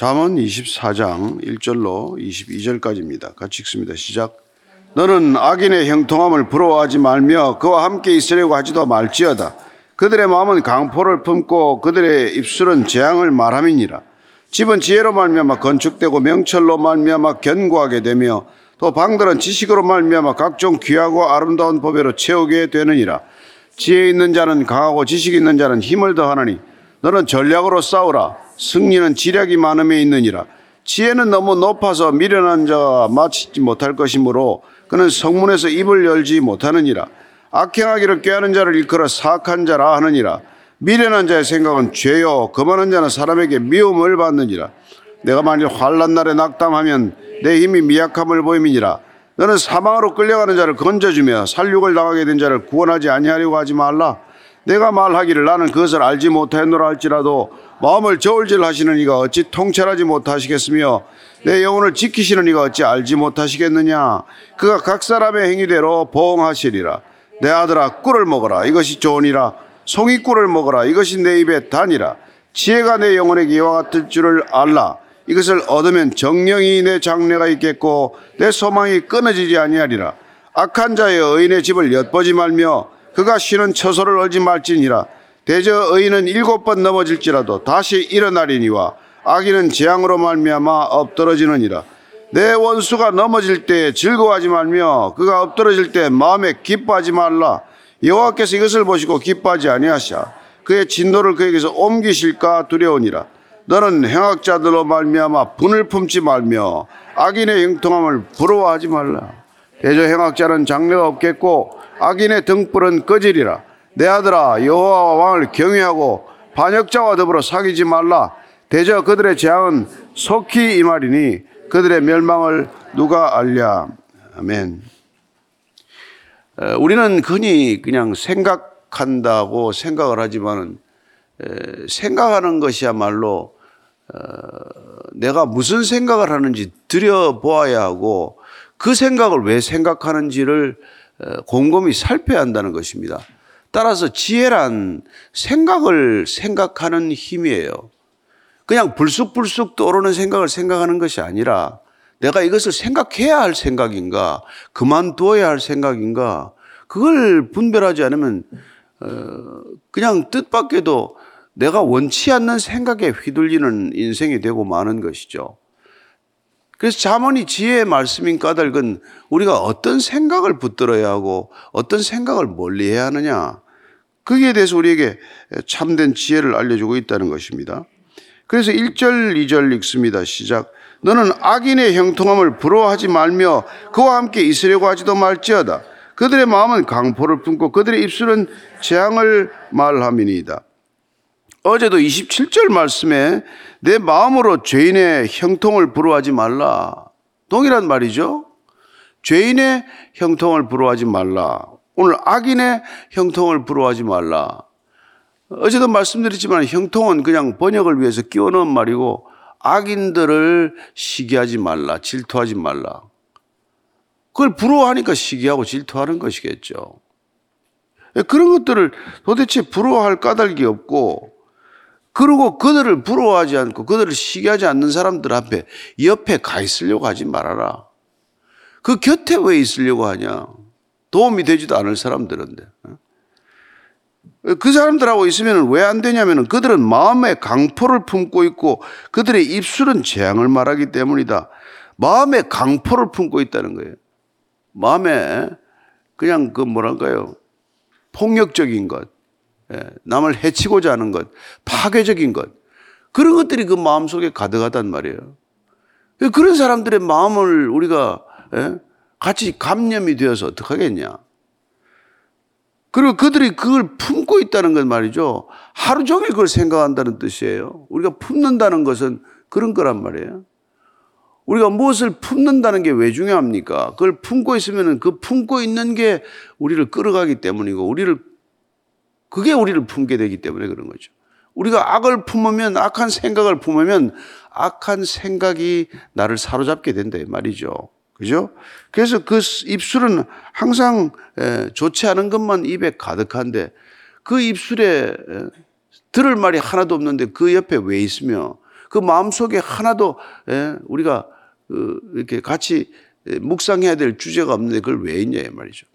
잠언 24장 1절로 22절까지입니다. 같이 읽습니다. 시작. 너는 악인의 형통함을 부러워하지 말며 그와 함께 있으려고 하지도 말지어다. 그들의 마음은 강포를 품고 그들의 입술은 재앙을 말함이니라. 집은 지혜로 말미암아 건축되고 명철로 말미암아 견고하게 되며 또 방들은 지식으로 말미암아 각종 귀하고 아름다운 법외로 채우게 되느니라. 지혜 있는 자는 강하고 지식 있는 자는 힘을 더하느니 너는 전략으로 싸우라. 승리는 지략이 많음에 있느니라. 지혜는 너무 높아서 미련한 자와 마치지 못할 것이므로 그는 성문에서 입을 열지 못하느니라. 악행하기를 꾀하는 자를 일컬어 사악한 자라 하느니라. 미련한 자의 생각은 죄요. 거만한 자는 사람에게 미움을 받느니라. 내가 만일 환란 날에 낙담하면 내 힘이 미약함을 보임이니라. 너는 사망으로 끌려가는 자를 건져주며 살육을 당하게 된 자를 구원하지 아니하려고 하지 말라. 내가 말하기를 나는 그것을 알지 못하였노라 할지라도 마음을 저울질 하시는 이가 어찌 통찰하지 못하시겠으며 내 영혼을 지키시는 이가 어찌 알지 못하시겠느냐? 그가 각 사람의 행위대로 보응하시리라. 내 아들아 꿀을 먹어라. 이것이 좋으니라. 송이 꿀을 먹어라. 이것이 내 입에 단이라. 지혜가 내 영혼에게 이와 같을 줄을 알라. 이것을 얻으면 정령이 내 장래가 있겠고 내 소망이 끊어지지 아니하리라. 악한 자의 의인의 집을 엿보지 말며 그가 쉬는 처소를 얼지 말지니라 대저 의인은 일곱 번 넘어질지라도 다시 일어나리니와 악인은 재앙으로 말미암아 엎드러지느니라. 내 원수가 넘어질 때 즐거워하지 말며 그가 엎드러질 때 마음에 기뻐하지 말라. 여호와께서 이것을 보시고 기뻐하지 아니하시아 그의 진노를 그에게서 옮기실까 두려우니라. 너는 행악자들로 말미암아 분을 품지 말며 악인의 형통함을 부러워하지 말라. 대저 행악자는 장래가 없겠고 악인의 등불은 꺼지리라. 내 아들아 여호와 왕을 경외하고 반역자와 더불어 사귀지 말라. 대저 그들의 재앙은 속히 임하리니 그들의 멸망을 누가 알랴. 아멘. 우리는 흔히 그냥 생각한다고 생각을 하지만은 생각하는 것이야말로 어, 내가 무슨 생각을 하는지 들여보아야 하고 그 생각을 왜 생각하는지를 곰곰이 살펴야 한다는 것입니다. 따라서 지혜란 생각을 생각하는 힘이에요. 그냥 불쑥불쑥 떠오르는 생각을 생각하는 것이 아니라 내가 이것을 생각해야 할 생각인가, 그만두어야 할 생각인가, 그걸 분별하지 않으면, 어, 그냥 뜻밖에도 내가 원치 않는 생각에 휘둘리는 인생이 되고 마는 것이죠. 그래서 자문이 지혜의 말씀인 까닭은 우리가 어떤 생각을 붙들어야 하고 어떤 생각을 멀리 해야 하느냐. 거기에 대해서 우리에게 참된 지혜를 알려주고 있다는 것입니다. 그래서 1절, 2절 읽습니다. 시작. 너는 악인의 형통함을 부러워하지 말며 그와 함께 있으려고 하지도 말지어다. 그들의 마음은 강포를 품고 그들의 입술은 재앙을 말함이니이다. 어제도 27절 말씀에 내 마음으로 죄인의 형통을 부러워하지 말라. 동일한 말이죠. 죄인의 형통을 부러워하지 말라. 오늘 악인의 형통을 부러워하지 말라. 어제도 말씀드렸지만 형통은 그냥 번역을 위해서 끼워 넣은 말이고 악인들을 시기하지 말라. 질투하지 말라. 그걸 부러워하니까 시기하고 질투하는 것이겠죠. 그런 것들을 도대체 부러워할 까닭이 없고 그리고 그들을 부러워하지 않고 그들을 시기하지 않는 사람들 앞에 옆에 가 있으려고 하지 말아라. 그 곁에 왜 있으려고 하냐? 도움이 되지도 않을 사람들인데. 그 사람들하고 있으면 왜 안 되냐면 그들은 마음에 강포를 품고 있고 그들의 입술은 재앙을 말하기 때문이다. 마음에 강포를 품고 있다는 거예요. 마음에 그냥 그 뭐랄까요? 폭력적인 것, 예, 남을 해치고자 하는 것, 파괴적인 것, 그런 것들이 그 마음 속에 가득하단 말이에요. 그런 사람들의 마음을 우리가 예, 같이 감염이 되어서 어떡하겠냐. 그리고 그들이 그걸 품고 있다는 건 말이죠. 하루 종일 그걸 생각한다는 뜻이에요. 우리가 품는다는 것은 그런 거란 말이에요. 우리가 무엇을 품는다는 게 왜 중요합니까? 그걸 품고 있으면 그 품고 있는 게 우리를 끌어가기 때문이고 우리를 그게 우리를 품게 되기 때문에 그런 거죠. 우리가 악을 품으면 악한 생각을 품으면 악한 생각이 나를 사로잡게 된다 말이죠. 그죠? 그래서 그 입술은 항상 좋지 않은 것만 입에 가득한데 그 입술에 들을 말이 하나도 없는데 그 옆에 왜 있으며 그 마음속에 하나도 예, 우리가 그 이렇게 같이 묵상해야 될 주제가 없는데 그걸 왜 있냐 이 말이죠.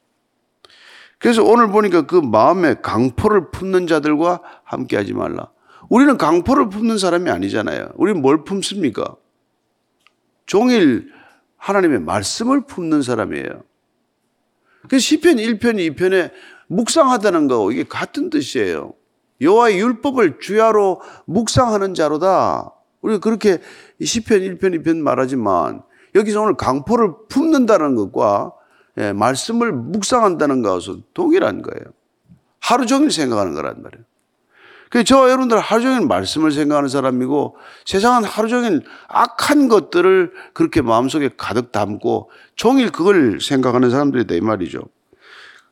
그래서 오늘 보니까 그 마음에 강포를 품는 자들과 함께 하지 말라. 우리는 강포를 품는 사람이 아니잖아요. 우리는 뭘 품습니까? 종일 하나님의 말씀을 품는 사람이에요. 그 시편 1편, 2편에 묵상하다는 거 이게 같은 뜻이에요. 여호와의 율법을 주야로 묵상하는 자로다. 우리가 그렇게 시편 1편, 2편 말하지만 여기서 오늘 강포를 품는다는 것과 예, 말씀을 묵상한다는 것은 동일한 거예요. 하루 종일 생각하는 거란 말이에요. 저 여러분들 하루 종일 말씀을 생각하는 사람이고 세상은 하루 종일 악한 것들을 그렇게 마음속에 가득 담고 종일 그걸 생각하는 사람들이다 이 말이죠.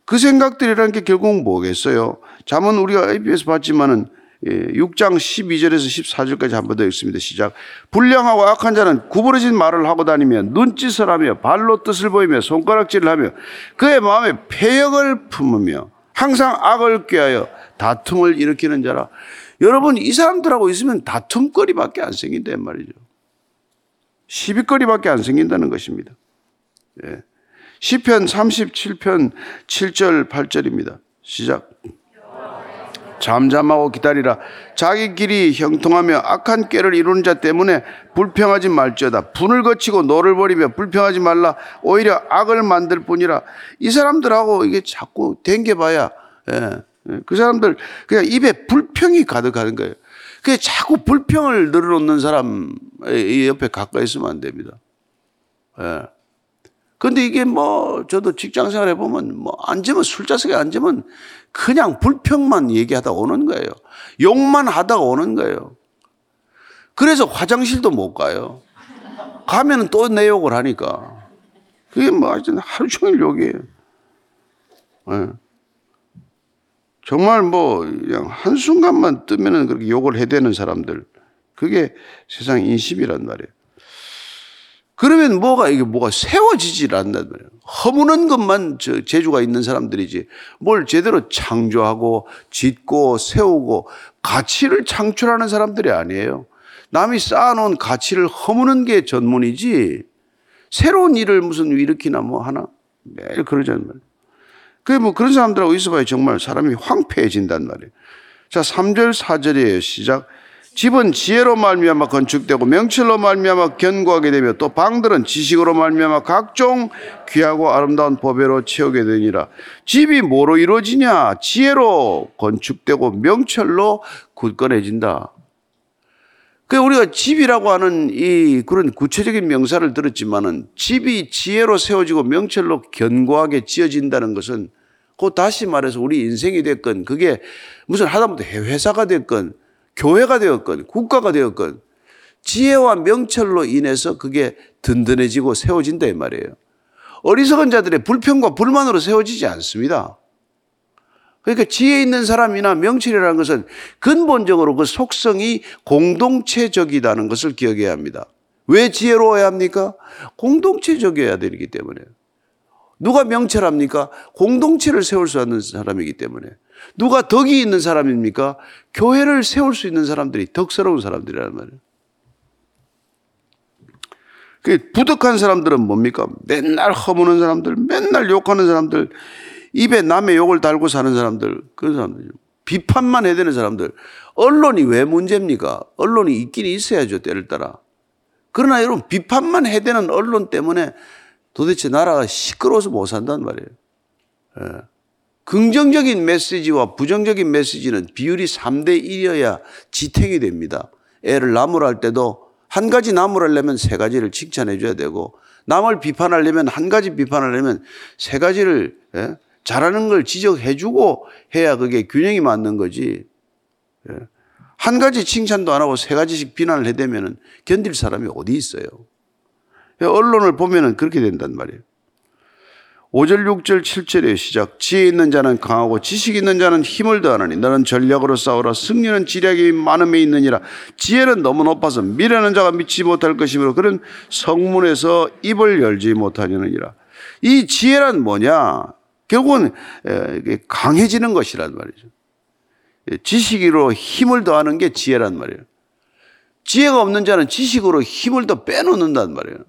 그 생각들이라는 게 결국 뭐겠어요? 잠은 우리가 ABS 봤지만은 6장 12절에서 14절까지 한 번 더 읽습니다. 시작. 불량하고 악한 자는 구부러진 말을 하고 다니며 눈짓을 하며 발로 뜻을 보이며 손가락질을 하며 그의 마음에 폐역을 품으며 항상 악을 꾀하여 다툼을 일으키는 자라. 여러분 이 사람들하고 있으면 다툼거리밖에 안 생긴단 말이죠. 시비거리밖에 안 생긴다는 것입니다. 예. 시편 37편 7절 8절입니다. 시작. 잠잠하고 기다리라. 자기 길이 형통하며 악한 꾀를 이루는 자 때문에 불평하지 말지어다. 분을 그치고 노를 버리며 불평하지 말라. 오히려 악을 만들 뿐이라. 이 사람들하고 이게 자꾸 댕겨봐야, 예. 그 사람들 그냥 입에 불평이 가득하는 거예요. 그 자꾸 불평을 늘어놓는 사람 옆에 가까이 있으면 안 됩니다. 예. 근데 이게 뭐 저도 직장 생활 해보면 뭐 앉으면 술자석에 앉으면 그냥 불평만 얘기하다 오는 거예요. 욕만 하다가 오는 거예요. 그래서 화장실도 못 가요. 가면은 또 내 욕을 하니까. 그게 뭐 하여튼 하루 종일 욕이에요. 네. 정말 뭐 그냥 한순간만 뜨면은 그렇게 욕을 해대는 사람들. 그게 세상 인심이란 말이에요. 그러면 뭐가 이게 뭐가 세워지질 않는단 말이에요. 허무는 것만 재주가 있는 사람들이지 뭘 제대로 창조하고 짓고 세우고 가치를 창출하는 사람들이 아니에요. 남이 쌓아놓은 가치를 허무는 게 전문이지 새로운 일을 무슨 일으키나 뭐 하나 매일 그러잖아요. 그게 뭐 그런 사람들하고 있어봐야 정말 사람이 황폐해진단 말이에요. 자, 3절, 4절이에요. 시작. 집은 지혜로 말미암아 건축되고 명철로 말미암아 견고하게 되며 또 방들은 지식으로 말미암아 각종 귀하고 아름다운 법외로 채우게 되니라. 집이 뭐로 이루어지냐? 지혜로 건축되고 명철로 굳건해진다. 그 우리가 집이라고 하는 이 그런 구체적인 명사를 들었지만은 집이 지혜로 세워지고 명철로 견고하게 지어진다는 것은 곧 다시 말해서 우리 인생이 됐건 그게 무슨 하다못해 회사가 됐건 교회가 되었건 국가가 되었건 지혜와 명철로 인해서 그게 든든해지고 세워진다 이 말이에요. 어리석은 자들의 불평과 불만으로 세워지지 않습니다. 그러니까 지혜 있는 사람이나 명철이라는 것은 근본적으로 그 속성이 공동체적이라는 것을 기억해야 합니다. 왜 지혜로워야 합니까? 공동체적이어야 되기 때문에. 누가 명철합니까? 공동체를 세울 수 있는 사람이기 때문에. 누가 덕이 있는 사람입니까? 교회를 세울 수 있는 사람들이 덕스러운 사람들이란 말이에요. 그 부득한 사람들은 뭡니까? 맨날 허무는 사람들, 맨날 욕하는 사람들, 입에 남의 욕을 달고 사는 사람들, 그런 사람들. 비판만 해야 되는 사람들. 언론이 왜 문제입니까? 언론이 있긴 있어야죠, 때를 따라. 그러나 여러분, 비판만 해대는 언론 때문에 도대체 나라가 시끄러워서 못 산단 말이에요. 예. 긍정적인 메시지와 부정적인 메시지는 비율이 3대 1이어야 지탱이 됩니다. 애를 나무랄 때도 한 가지 나무라려면 세 가지를 칭찬해 줘야 되고 남을 비판하려면 한 가지 비판하려면 세 가지를 예? 잘하는 걸 지적해 주고 해야 그게 균형이 맞는 거지. 예? 한 가지 칭찬도 안 하고 세 가지씩 비난을 해대면 견딜 사람이 어디 있어요. 예, 언론을 보면 그렇게 된단 말이에요. 5절, 6절, 7절의 시작. 지혜 있는 자는 강하고 지식 있는 자는 힘을 더하느니 너는 전략으로 싸우라. 승리는 지략이 많음에 있느니라. 지혜는 너무 높아서 미련한 자가 믿지 못할 것이므로 그런 성문에서 입을 열지 못하느니라. 이 지혜란 뭐냐? 결국은 강해지는 것이란 말이죠. 지식으로 힘을 더하는 게 지혜란 말이에요. 지혜가 없는 자는 지식으로 힘을 더 빼놓는단 말이에요.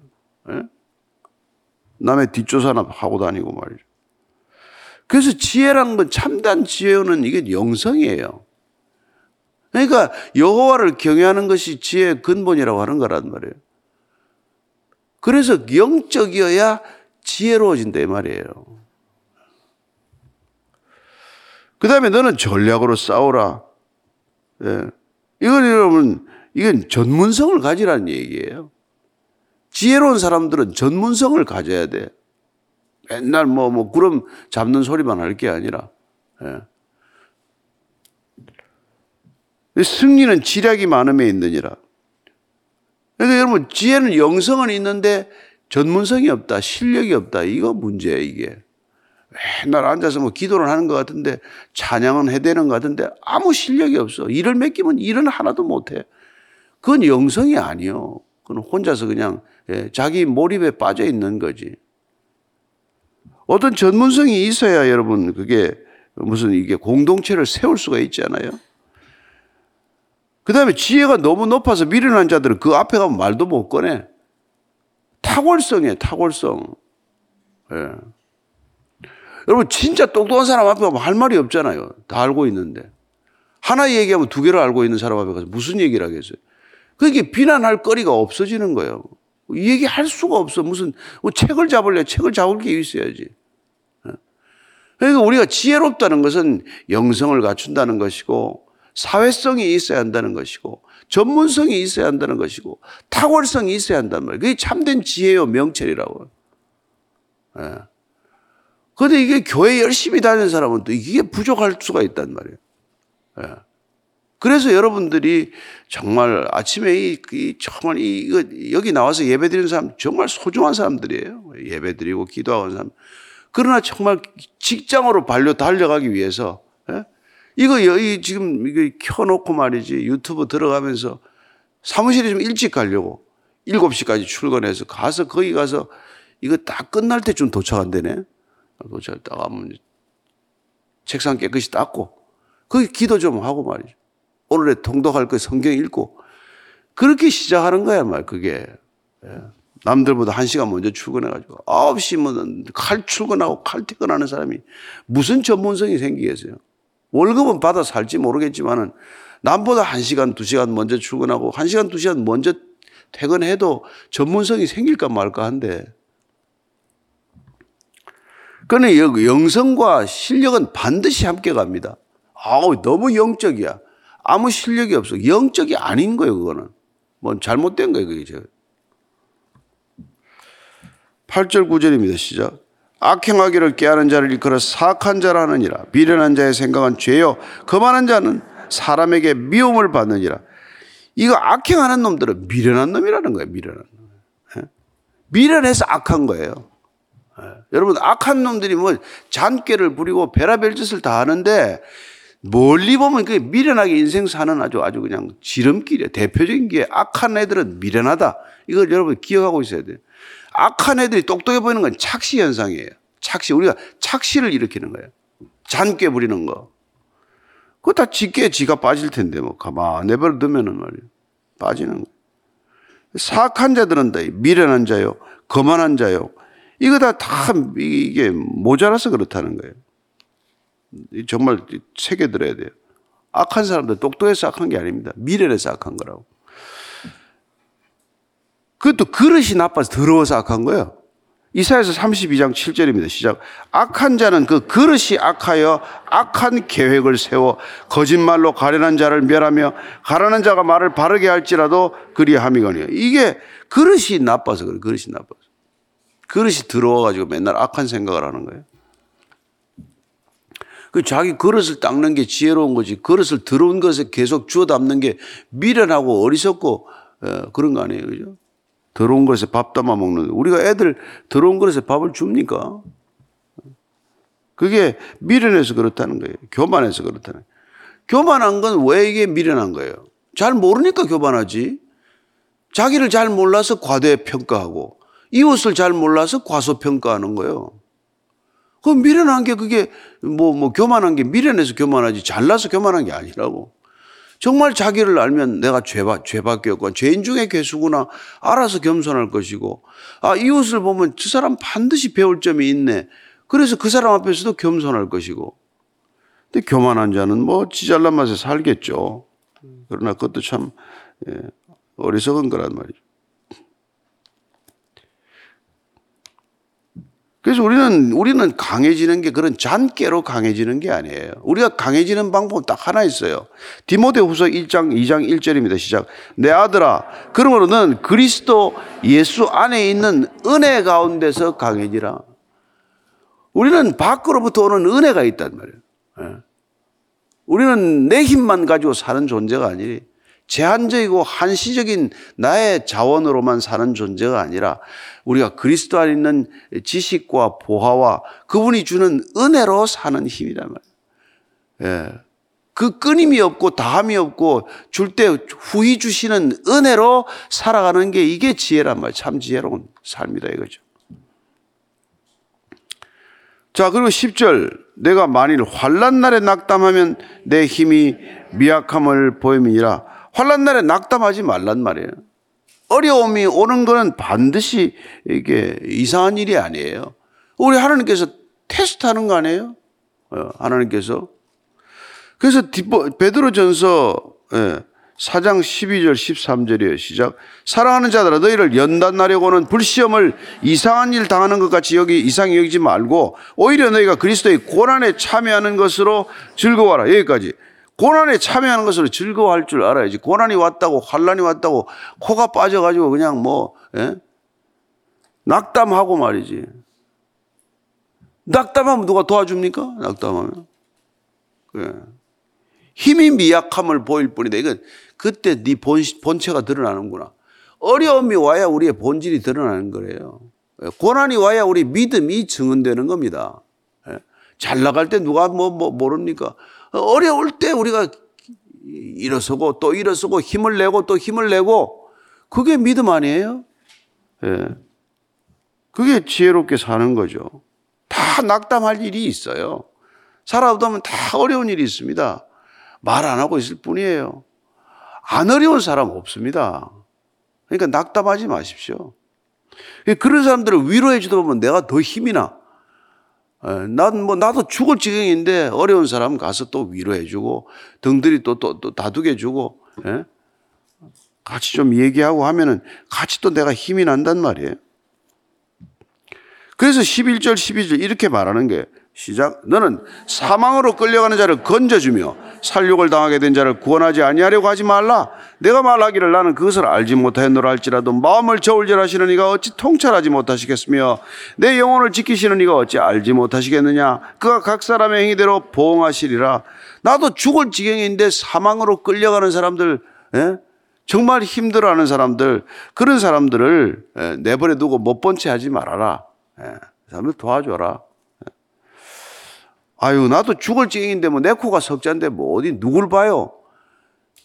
예? 남의 뒷조사나 하고 다니고 말이죠. 그래서 지혜라는 건 참된 지혜는 이게 영성이에요. 그러니까 여호와를 경외하는 것이 지혜의 근본이라고 하는 거란 말이에요. 그래서 영적이어야 지혜로워진다 이 말이에요. 그 다음에 너는 전략으로 싸우라. 예. 이건 여러분, 이건 전문성을 가지라는 얘기예요. 지혜로운 사람들은 전문성을 가져야 돼. 맨날 뭐, 뭐, 구름 잡는 소리만 할 게 아니라. 예. 승리는 지략이 많음에 있느니라. 그러니까 여러분, 지혜는 영성은 있는데 전문성이 없다, 실력이 없다. 이거 문제예요, 이게. 맨날 앉아서 뭐 기도를 하는 것 같은데 찬양은 해대는 것 같은데 아무 실력이 없어. 일을 맡기면 일은 하나도 못해. 그건 영성이 아니요. 그건 혼자서 그냥 예, 자기 몰입에 빠져 있는 거지. 어떤 전문성이 있어야 여러분 그게 무슨 이게 공동체를 세울 수가 있잖아요. 그 다음에 지혜가 너무 높아서 미련한 자들은 그 앞에 가면 말도 못 꺼내. 탁월성이에요, 탁월성. 예. 여러분, 진짜 똑똑한 사람 앞에 가면 할 말이 없잖아요. 다 알고 있는데. 하나 얘기하면 두 개를 알고 있는 사람 앞에 가서 무슨 얘기를 하겠어요? 그게 비난할 거리가 없어지는 거예요. 얘기할 수가 없어. 무슨 뭐 책을 잡을래? 책을 잡을 게 있어야지. 예. 그러니까 우리가 지혜롭다는 것은 영성을 갖춘다는 것이고 사회성이 있어야 한다는 것이고 전문성이 있어야 한다는 것이고 탁월성이 있어야 한다는 말이에요. 그게 참된 지혜요 명철이라고. 예. 그런데 이게 교회 열심히 다니는 사람은 또 이게 부족할 수가 있단 말이에요. 예. 그래서 여러분들이 정말 아침에 이, 이 정말 이, 이거 여기 나와서 예배 드리는 사람 정말 소중한 사람들이에요. 예배 드리고 기도하는 사람. 그러나 정말 직장으로 발려 달려가기 위해서 예? 이거 여기 지금 이거 켜놓고 말이지 유튜브 들어가면서 사무실에 좀 일찍 가려고 7시까지 출근해서 가서 거기 가서 이거 다 끝날 때쯤 도착한대네. 도착 딱 하면 책상 깨끗이 닦고 거기 기도 좀 하고 말이죠. 오늘의 통독할 거 성경 읽고 그렇게 시작하는 거야 말 그게. 예. 남들보다 한 시간 먼저 출근해가지고 9시면 칼 출근하고 칼 퇴근하는 사람이 무슨 전문성이 생기겠어요. 월급은 받아 살지 모르겠지만은 남보다 한 시간, 두 시간 먼저 출근하고 한 시간, 두 시간 먼저 퇴근해도 전문성이 생길까 말까 한데. 그는 영성과 실력은 반드시 함께 갑니다. 아우, 너무 영적이야. 아무 실력이 없어. 영적이 아닌 거예요, 그거는. 뭐 잘못된 거예요, 그게. 8절, 9절입니다. 시작. 악행하기를 깨하는 자를 일컬어 사악한 자라 하느니라. 미련한 자의 생각은 죄요. 거만한 자는 사람에게 미움을 받느니라. 이거 악행하는 놈들은 미련한 놈이라는 거예요. 미련한 놈. 예? 미련해서 악한 거예요. 예. 여러분 악한 놈들이 뭐 잔꾀를 부리고 베라벨 짓을 다 하는데 멀리 보면 그 미련하게 인생 사는 아주 아주 그냥 지름길이에요. 대표적인 게 악한 애들은 미련하다. 이걸 여러분 기억하고 있어야 돼요. 악한 애들이 똑똑해 보이는 건 착시 현상이에요. 착시. 우리가 착시를 일으키는 거예요. 잔꾀 부리는 거. 그거 다 지게 지가 빠질 텐데, 뭐, 가만 내버려 두면은 말이에요. 빠지는 거예요. 사악한 자들은 다 미련한 자요, 거만한 자요. 이거 다, 다 이게 모자라서 그렇다는 거예요. 정말 새겨들어야 돼요. 악한 사람들 똑똑해서 악한 게 아닙니다. 미련해서 악한 거라고. 그것도 그릇이 나빠서 더러워서 악한 거예요. 이사에서 32장 7절입니다. 시작. 악한 자는 그 그릇이 악하여 악한 계획을 세워 거짓말로 가련한 자를 멸하며 가련한 자가 말을 바르게 할지라도 그리함이거니요. 이게 그릇이 나빠서 그래. 그릇이 나빠서. 그릇이 더러워가지고 맨날 악한 생각을 하는 거예요. 그 자기 그릇을 닦는 게 지혜로운 거지. 그릇을 더러운 것에 계속 주워 담는 게 미련하고 어리석고 어, 그런 거 아니에요. 그죠? 더러운 그릇에 밥 담아 먹는 우리가 애들 더러운 그릇에 밥을 줍니까? 그게 미련해서 그렇다는 거예요. 교만해서 그렇다는 거예요. 교만한 건 왜 이게 미련한 거예요? 잘 모르니까 교만하지. 자기를 잘 몰라서 과대평가하고 이웃을 잘 몰라서 과소평가하는 거예요. 그 미련한 게 그게 뭐, 뭐 교만한 게 미련해서 교만하지 잘나서 교만한 게 아니라고. 정말 자기를 알면 내가 죄바, 죄밖에 없고 죄인 중에 괴수구나 알아서 겸손할 것이고 아 이웃을 보면 저 사람 반드시 배울 점이 있네. 그래서 그 사람 앞에서도 겸손할 것이고 근데 교만한 자는 뭐 지잘난 맛에 살겠죠. 그러나 그것도 참 예, 어리석은 거란 말이죠. 그래서 우리는 우리는 강해지는 게 그런 잔깨로 강해지는 게 아니에요. 우리가 강해지는 방법은 딱 하나 있어요. 디모데후서 1장 2장 1절입니다. 시작. 내 아들아, 그러므로 는 그리스도 예수 안에 있는 은혜 가운데서 강해지라. 우리는 밖으로부터 오는 은혜가 있단 말이에요. 예. 우리는 내 힘만 가지고 사는 존재가 아니리 제한적이고 한시적인 나의 자원으로만 사는 존재가 아니라 우리가 그리스도 안에 있는 지식과 보화와 그분이 주는 은혜로 사는 힘이란 말이에요. 예. 그 끊임이 없고 다함이 없고 줄 때 후히 주시는 은혜로 살아가는 게 이게 지혜란 말이에요. 참 지혜로운 삶이다 이거죠. 자, 그리고 10절. 내가 만일 환란 날에 낙담하면 내 힘이 미약함을 보임이니라. 환란 날에 낙담하지 말란 말이에요. 어려움이 오는 것은 반드시 이게 이상한 일이 아니에요. 우리 하나님께서 테스트하는 거 아니에요? 어, 하나님께서. 그래서 베드로전서 예, 4장 12절 13절이에요. 시작. 사랑하는 자들아 너희를 연단하려고는 불시험을 이상한 일 당하는 것 같이 여기 이상히 여기지 말고 오히려 너희가 그리스도의 고난에 참여하는 것으로 즐거워라. 여기까지. 고난에 참여하는 것으로 즐거워할 줄 알아야지. 고난이 왔다고 환란이 왔다고 코가 빠져가지고 그냥 뭐 예? 낙담하고 말이지. 낙담하면 누가 도와줍니까? 낙담하면. 예. 힘이 미약함을 보일 뿐이다. 이건 그때 네 본, 본체가 드러나는구나. 어려움이 와야 우리의 본질이 드러나는 거래요. 예, 고난이 와야 우리 믿음이 증언되는 겁니다. 예, 잘 나갈 때 누가 뭐, 뭐 모릅니까? 어려울 때 우리가 일어서고 또 일어서고 힘을 내고 또 힘을 내고 그게 믿음 아니에요? 예. 그게 지혜롭게 사는 거죠. 다 낙담할 일이 있어요. 살아오다 보면 다 어려운 일이 있습니다. 말 안 하고 있을 뿐이에요. 안 어려운 사람 없습니다. 그러니까 낙담하지 마십시오. 그런 사람들을 위로해 주다 보면 내가 더 힘이 나. 난 뭐 나도 죽을 지경인데 어려운 사람 가서 또 위로해 주고 등들이 또 또 또 다독여 주고 예? 같이 좀 얘기하고 하면은 같이 또 내가 힘이 난단 말이에요. 그래서 11절 12절 이렇게 말하는 게 시작. 너는 사망으로 끌려가는 자를 건져주며 살육을 당하게 된 자를 구원하지 아니하려고 하지 말라. 내가 말하기를 나는 그것을 알지 못하였노라 할지라도 마음을 저울질하시는 이가 어찌 통찰하지 못하시겠으며 내 영혼을 지키시는 이가 어찌 알지 못하시겠느냐. 그가 각 사람의 행위대로 보응하시리라. 나도 죽을 지경인데 사망으로 끌려가는 사람들, 예? 정말 힘들어하는 사람들, 그런 사람들을 예, 내버려 두고 못 본 채 하지 말아라. 예, 사람들 도와줘라. 아유, 나도 죽을 지경인데 뭐 내 코가 석자인데 뭐 어디 누굴 봐요?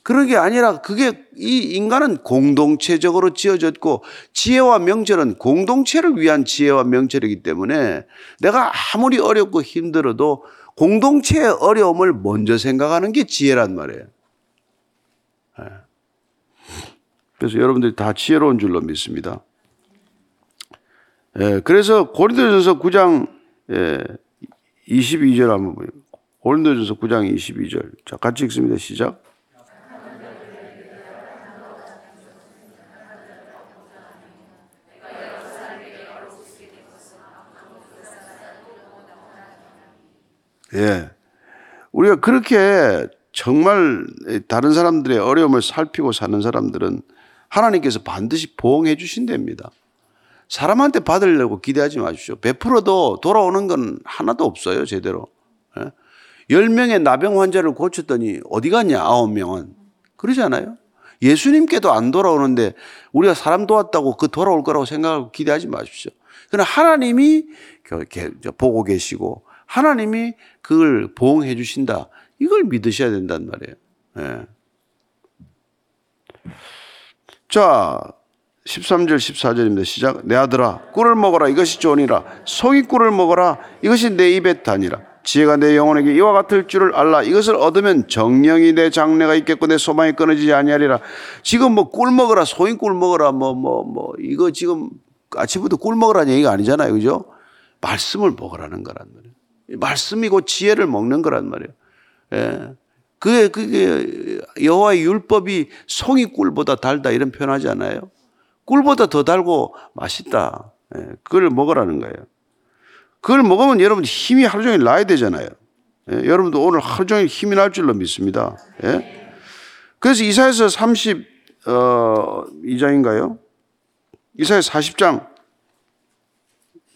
그런 게 아니라 그게 이 인간은 공동체적으로 지어졌고 지혜와 명철은 공동체를 위한 지혜와 명철이기 때문에 내가 아무리 어렵고 힘들어도 공동체의 어려움을 먼저 생각하는 게 지혜란 말이에요. 예. 그래서 여러분들이 다 지혜로운 줄로 믿습니다. 예, 그래서 고린도전서 9장 22절 한번 보요. 고린도전서 9장 22절. 자, 같이 읽습니다. 시작. 예. 우리가 그렇게 정말 다른 사람들의 어려움을 살피고 사는 사람들은 하나님께서 반드시 보응해 주신답니다. 사람한테 받으려고 기대하지 마십시오. 베풀어도 돌아오는 건 하나도 없어요, 제대로. 10명의 예? 나병 환자를 고쳤더니 어디 갔냐, 9명은. 그러지 않아요? 예수님께도 안 돌아오는데 우리가 사람 도왔다고 그 돌아올 거라고 생각하고 기대하지 마십시오. 그러나 하나님이 보고 계시고 하나님이 그걸 보응해 주신다. 이걸 믿으셔야 된단 말이에요. 네. 자, 13절 14절입니다. 시작. 내 아들아 꿀을 먹어라 이것이 좋으니라. 송이 꿀을 먹어라 이것이 내 입에 다니라. 지혜가 내 영혼에게 이와 같을 줄을 알라. 이것을 얻으면 정령이 내 장래가 있겠고 내 소망이 끊어지지 아니하리라. 지금 뭐 꿀 먹어라, 소인 꿀 먹어라, 뭐뭐 뭐 이거 지금 아침부터 꿀 먹으라는 얘기가 아니잖아요, 그죠? 말씀을 먹으라는 거란 말이에요. 말씀이고 지혜를 먹는 거란 말이에요. 예. 그게 그게 여호와의 율법이 송이 꿀보다 달다 이런 표현하지 않아요? 꿀보다 더 달고 맛있다. 예. 그걸 먹으라는 거예요. 그걸 먹으면 여러분 힘이 하루 종일 나야 되잖아요. 예? 여러분도 오늘 하루 종일 힘이 날 줄로 믿습니다. 예? 그래서 이사에서 32장인가요? 이사야 40장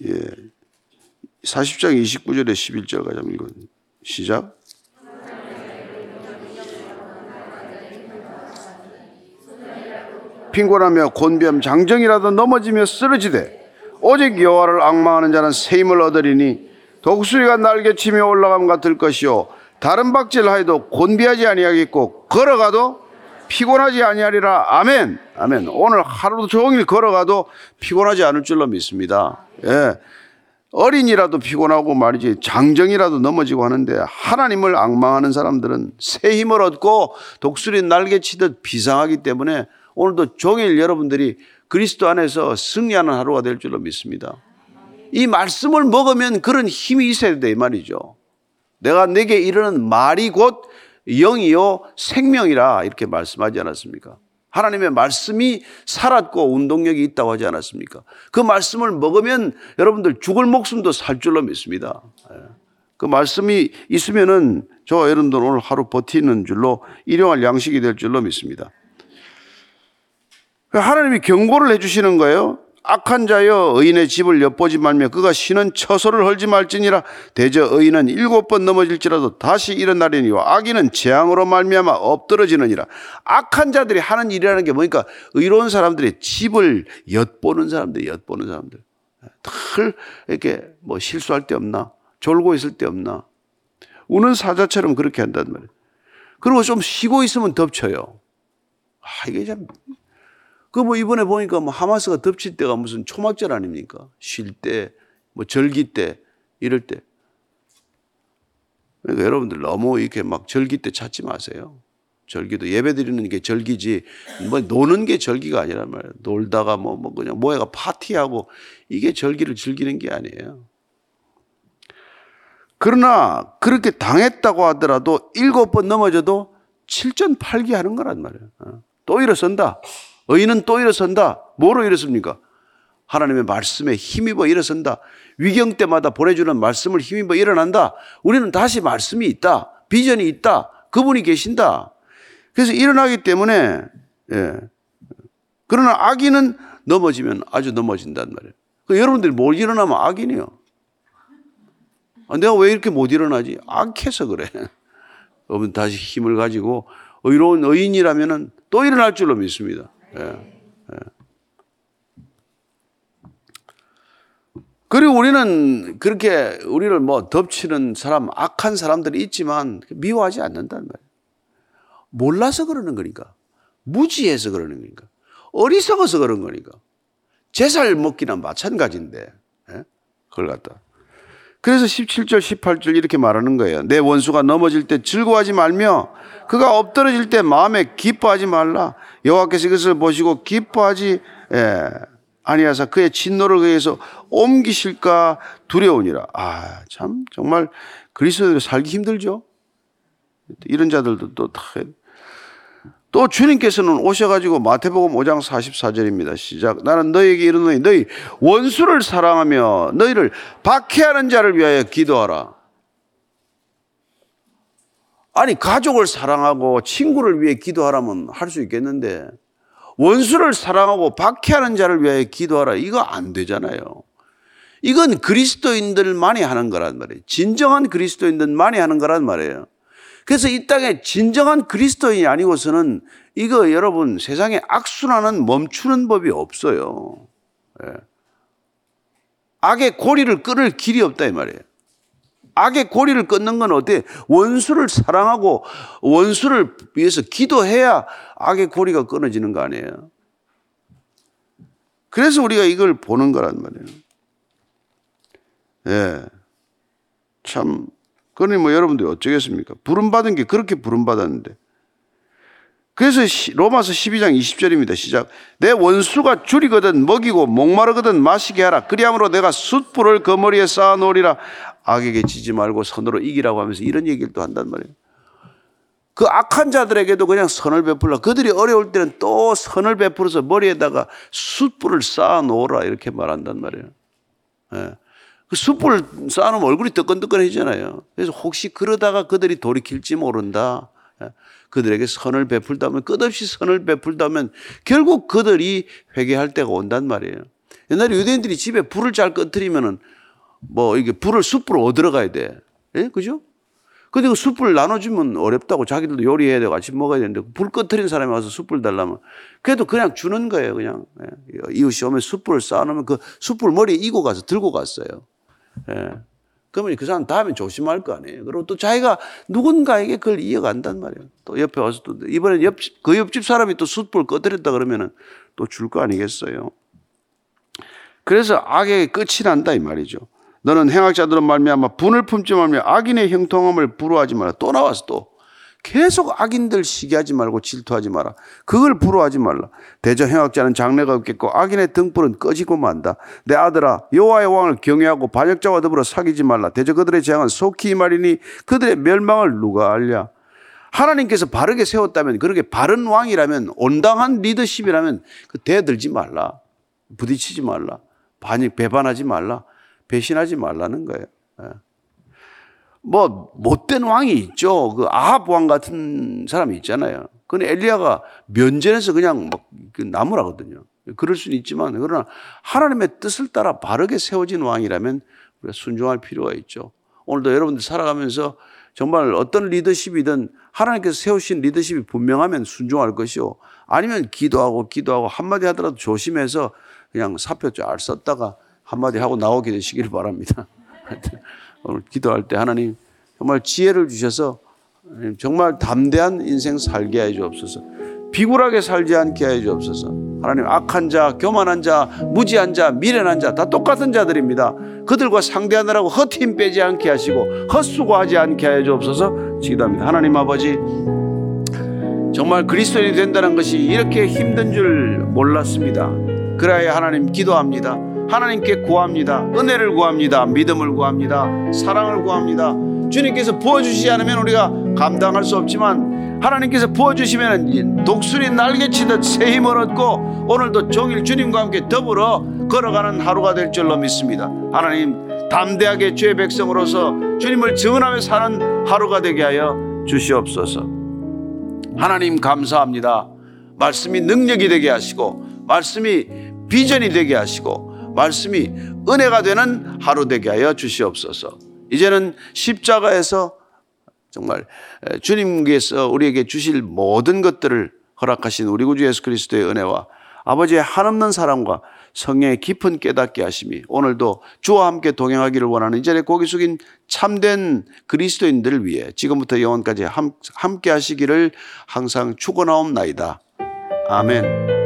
예. 40장 29절에 11절까지 한번 읽어 시작. 핑곤하며 곤비함 장정이라도 넘어지며 쓰러지되 오직 여호와를 악망하는 자는 새 힘을 얻으리니 독수리가 날개치며 올라감 같을 것이요 다른 박질하여도 곤비하지 아니하겠고 걸어가도 피곤하지 아니하리라. 아멘. 아멘. 오늘 하루 종일 걸어가도 피곤하지 않을 줄로 믿습니다. 예. 어린이라도 피곤하고 말이지 장정이라도 넘어지고 하는데 하나님을 악망하는 사람들은 새 힘을 얻고 독수리 날개치듯 비상하기 때문에 오늘도 종일 여러분들이 그리스도 안에서 승리하는 하루가 될 줄로 믿습니다. 이 말씀을 먹으면 그런 힘이 있어야 돼, 이 말이죠. 내가 내게 이르는 말이 곧 영이요 생명이라 이렇게 말씀하지 않았습니까? 하나님의 말씀이 살았고 운동력이 있다고 하지 않았습니까? 그 말씀을 먹으면 여러분들 죽을 목숨도 살 줄로 믿습니다. 예. 그 말씀이 있으면은 저 여러분들 오늘 하루 버티는 줄로 일용할 양식이 될 줄로 믿습니다. 하나님이 경고를 해주시는 거예요. 악한 자여 의인의 집을 엿보지 말며 그가 쉬는 처소를 헐지 말지니라. 대저 의인은 일곱 번 넘어질지라도 다시 일어나려니와 악인은 재앙으로 말미암아 엎드러지느니라. 악한 자들이 하는 일이라는 게 뭐니까? 의로운 사람들의 집을 엿보는 사람들 엿보는 사람들. 늘 이렇게 뭐 실수할 데 없나? 졸고 있을 데 없나? 우는 사자처럼 그렇게 한단 말이에요. 그리고 좀 쉬고 있으면 덮쳐요. 아 이게 참 그 뭐 이번에 보니까 뭐 하마스가 덮칠 때가 무슨 초막절 아닙니까? 쉴 때, 뭐 절기 때, 이럴 때. 그러니까 여러분들 너무 이렇게 막 절기 때 찾지 마세요. 절기도 예배 드리는 게 절기지, 뭐 노는 게 절기가 아니란 말이에요. 놀다가 뭐, 뭐 그냥 뭐야가 파티하고 이게 절기를 즐기는 게 아니에요. 그러나 그렇게 당했다고 하더라도 일곱 번 넘어져도 7전 8기 하는 거란 말이에요. 어. 또 일어선다. 의인은 또 일어선다. 뭐로 일어섭니까? 하나님의 말씀에 힘입어 일어선다. 위경 때마다 보내주는 말씀을 힘입어 일어난다. 우리는 다시 말씀이 있다. 비전이 있다. 그분이 계신다. 그래서 일어나기 때문에, 예. 그러나 악인은 넘어지면 아주 넘어진단 말이에요. 그 여러분들이 뭘 일어나면 악인이요. 아, 내가 왜 이렇게 못 일어나지? 악해서 그래. 여러분 다시 힘을 가지고 의로운 의인이라면 또 일어날 줄로 믿습니다. 예. 예. 그리고 우리는 그렇게 우리를 뭐 덮치는 사람, 악한 사람들이 있지만 미워하지 않는단 말이에요. 몰라서 그러는 거니까. 무지해서 그러는 거니까. 어리석어서 그런 거니까. 제살 먹기나 마찬가지인데. 예? 그걸 갖다. 그래서 17절, 18절 이렇게 말하는 거예요. 내 원수가 넘어질 때 즐거워하지 말며 그가 엎드러질 때 마음에 기뻐하지 말라. 여호와께서 이것을 보시고 기뻐하지 예, 아니하사 그의 진노를 그에서 옮기실까 두려우니라. 아, 참 정말 그리스도로 살기 힘들죠. 이런 자들도 또 다. 또 주님께서는 오셔가지고 마태복음 5장 44절입니다. 시작. 나는 너에게 이르노니 너희 원수를 사랑하며 너희를 박해하는 자를 위하여 기도하라. 아니 가족을 사랑하고 친구를 위해 기도하라면 할 수 있겠는데 원수를 사랑하고 박해하는 자를 위하여 기도하라 이거 안 되잖아요. 이건 그리스도인들만이 하는 거란 말이에요. 진정한 그리스도인들만이 하는 거란 말이에요. 그래서 이 땅에 진정한 그리스도인이 아니고서는 이거 여러분 세상에 악순환은 멈추는 법이 없어요. 예. 악의 고리를 끊을 길이 없다 이 말이에요. 악의 고리를 끊는 건 어때? 원수를 사랑하고 원수를 위해서 기도해야 악의 고리가 끊어지는 거 아니에요? 그래서 우리가 이걸 보는 거란 말이에요. 예. 참, 그러니 뭐 여러분들이 어쩌겠습니까? 부름받은 게 그렇게 부름받았는데. 그래서 시- 로마서 12장 20절입니다. 시작. 내 원수가 줄이거든 먹이고 목마르거든 마시게 하라. 그리함으로 내가 숯불을 그 머리에 쌓아 놓으리라. 악에게 지지 말고 선으로 이기라고 하면서 이런 얘기를 또 한단 말이에요. 그 악한 자들에게도 그냥 선을 베풀라. 그들이 어려울 때는 또 선을 베풀어서 머리에다가 숯불을 쌓아 놓으라. 이렇게 말한단 말이에요. 예. 그 숯불 쌓아놓으면 얼굴이 뜨끈뜨끈해지잖아요. 그래서 혹시 그러다가 그들이 돌이킬지 모른다. 예. 그들에게 선을 베풀다면 끝없이 선을 베풀다면 결국 그들이 회개할 때가 온단 말이에요. 옛날에 유대인들이 집에 불을 잘 꺼뜨리면은 뭐 이게 불을 숯불을 얻으러 가야 돼. 예? 그죠? 근데 그 숯불 나눠주면 어렵다고 자기들도 요리해야 되고 같이 먹어야 되는데 불 꺼트린 사람이 와서 숯불 달라면 그래도 그냥 주는 거예요. 그냥 예. 이웃이 오면 숯불을 쌓아놓으면 그 숯불 머리에 이고 가서 들고 갔어요. 예. 그러면 그 사람 다음에 조심할 거 아니에요. 그리고 또 자기가 누군가에게 그걸 이어간단 말이에요. 또 옆에 와서 또 이번엔 옆, 그 옆집 사람이 또 숯불 꺼뜨렸다 그러면은 또 줄 거 아니겠어요. 그래서 악의 끝이 난다 이 말이죠. 너는 행악자들은 말미암아 분을 품지 말며 악인의 형통함을 부러워하지 마라. 또 나와서 또 계속 악인들 시기하지 말고 질투하지 마라. 그걸 부러워하지 말라. 대저 행악자는 장래가 없겠고 악인의 등불은 꺼지고 만다. 내 아들아 여호와의 왕을 경외하고 반역자와 더불어 사귀지 말라. 대저 그들의 재앙은 속히 말이니 그들의 멸망을 누가 알랴. 하나님께서 바르게 세웠다면 그렇게 바른 왕이라면 온당한 리더십이라면 그 대들지 말라. 부딪히지 말라. 반역 배반하지 말라. 배신하지 말라는 거예요. 예. 뭐 못된 왕이 있죠. 그 아합 왕 같은 사람이 있잖아요. 근데 엘리야가 면전에서 그냥 막그 나무라거든요. 그럴 수는 있지만 그러나 하나님의 뜻을 따라 바르게 세워진 왕이라면 순종할 필요가 있죠. 오늘도 여러분들 살아가면서 정말 어떤 리더십이든 하나님께서 세우신 리더십이 분명하면 순종할 것이요. 아니면 기도하고 기도하고 한마디 하더라도 조심해서 그냥 사표 잘 썼다가 한마디 하고 나오게 되시길 바랍니다. 오늘 기도할 때 하나님 정말 지혜를 주셔서 정말 담대한 인생 살게 해 주옵소서. 비굴하게 살지 않게 해 주옵소서. 하나님 악한 자, 교만한 자, 무지한 자, 미련한 자 다 똑같은 자들입니다. 그들과 상대하느라고 헛힘 빼지 않게 하시고 헛수고하지 않게 해 주옵소서. 기도합니다. 하나님 아버지 정말 그리스도인이 된다는 것이 이렇게 힘든 줄 몰랐습니다. 그래야 하나님 기도합니다. 하나님께 구합니다. 은혜를 구합니다. 믿음을 구합니다. 사랑을 구합니다. 주님께서 부어주시지 않으면 우리가 감당할 수 없지만 하나님께서 부어주시면 독수리 날개치듯 새 힘을 얻고 오늘도 종일 주님과 함께 더불어 걸어가는 하루가 될 줄로 믿습니다. 하나님 담대하게 주의 백성으로서 주님을 증언하며 사는 하루가 되게 하여 주시옵소서. 하나님 감사합니다. 말씀이 능력이 되게 하시고 말씀이 비전이 되게 하시고 말씀이 은혜가 되는 하루 되게 하여 주시옵소서. 이제는 십자가에서 정말 주님께서 우리에게 주실 모든 것들을 허락하신 우리 구주 예수 그리스도의 은혜와 아버지의 한없는 사랑과 성령의 깊은 깨닫게 하심이 오늘도 주와 함께 동행하기를 원하는 이 자리에 고개 숙인 참된 그리스도인들을 위해 지금부터 영원까지 함께 하시기를 항상 축원하옵나이다. 아멘.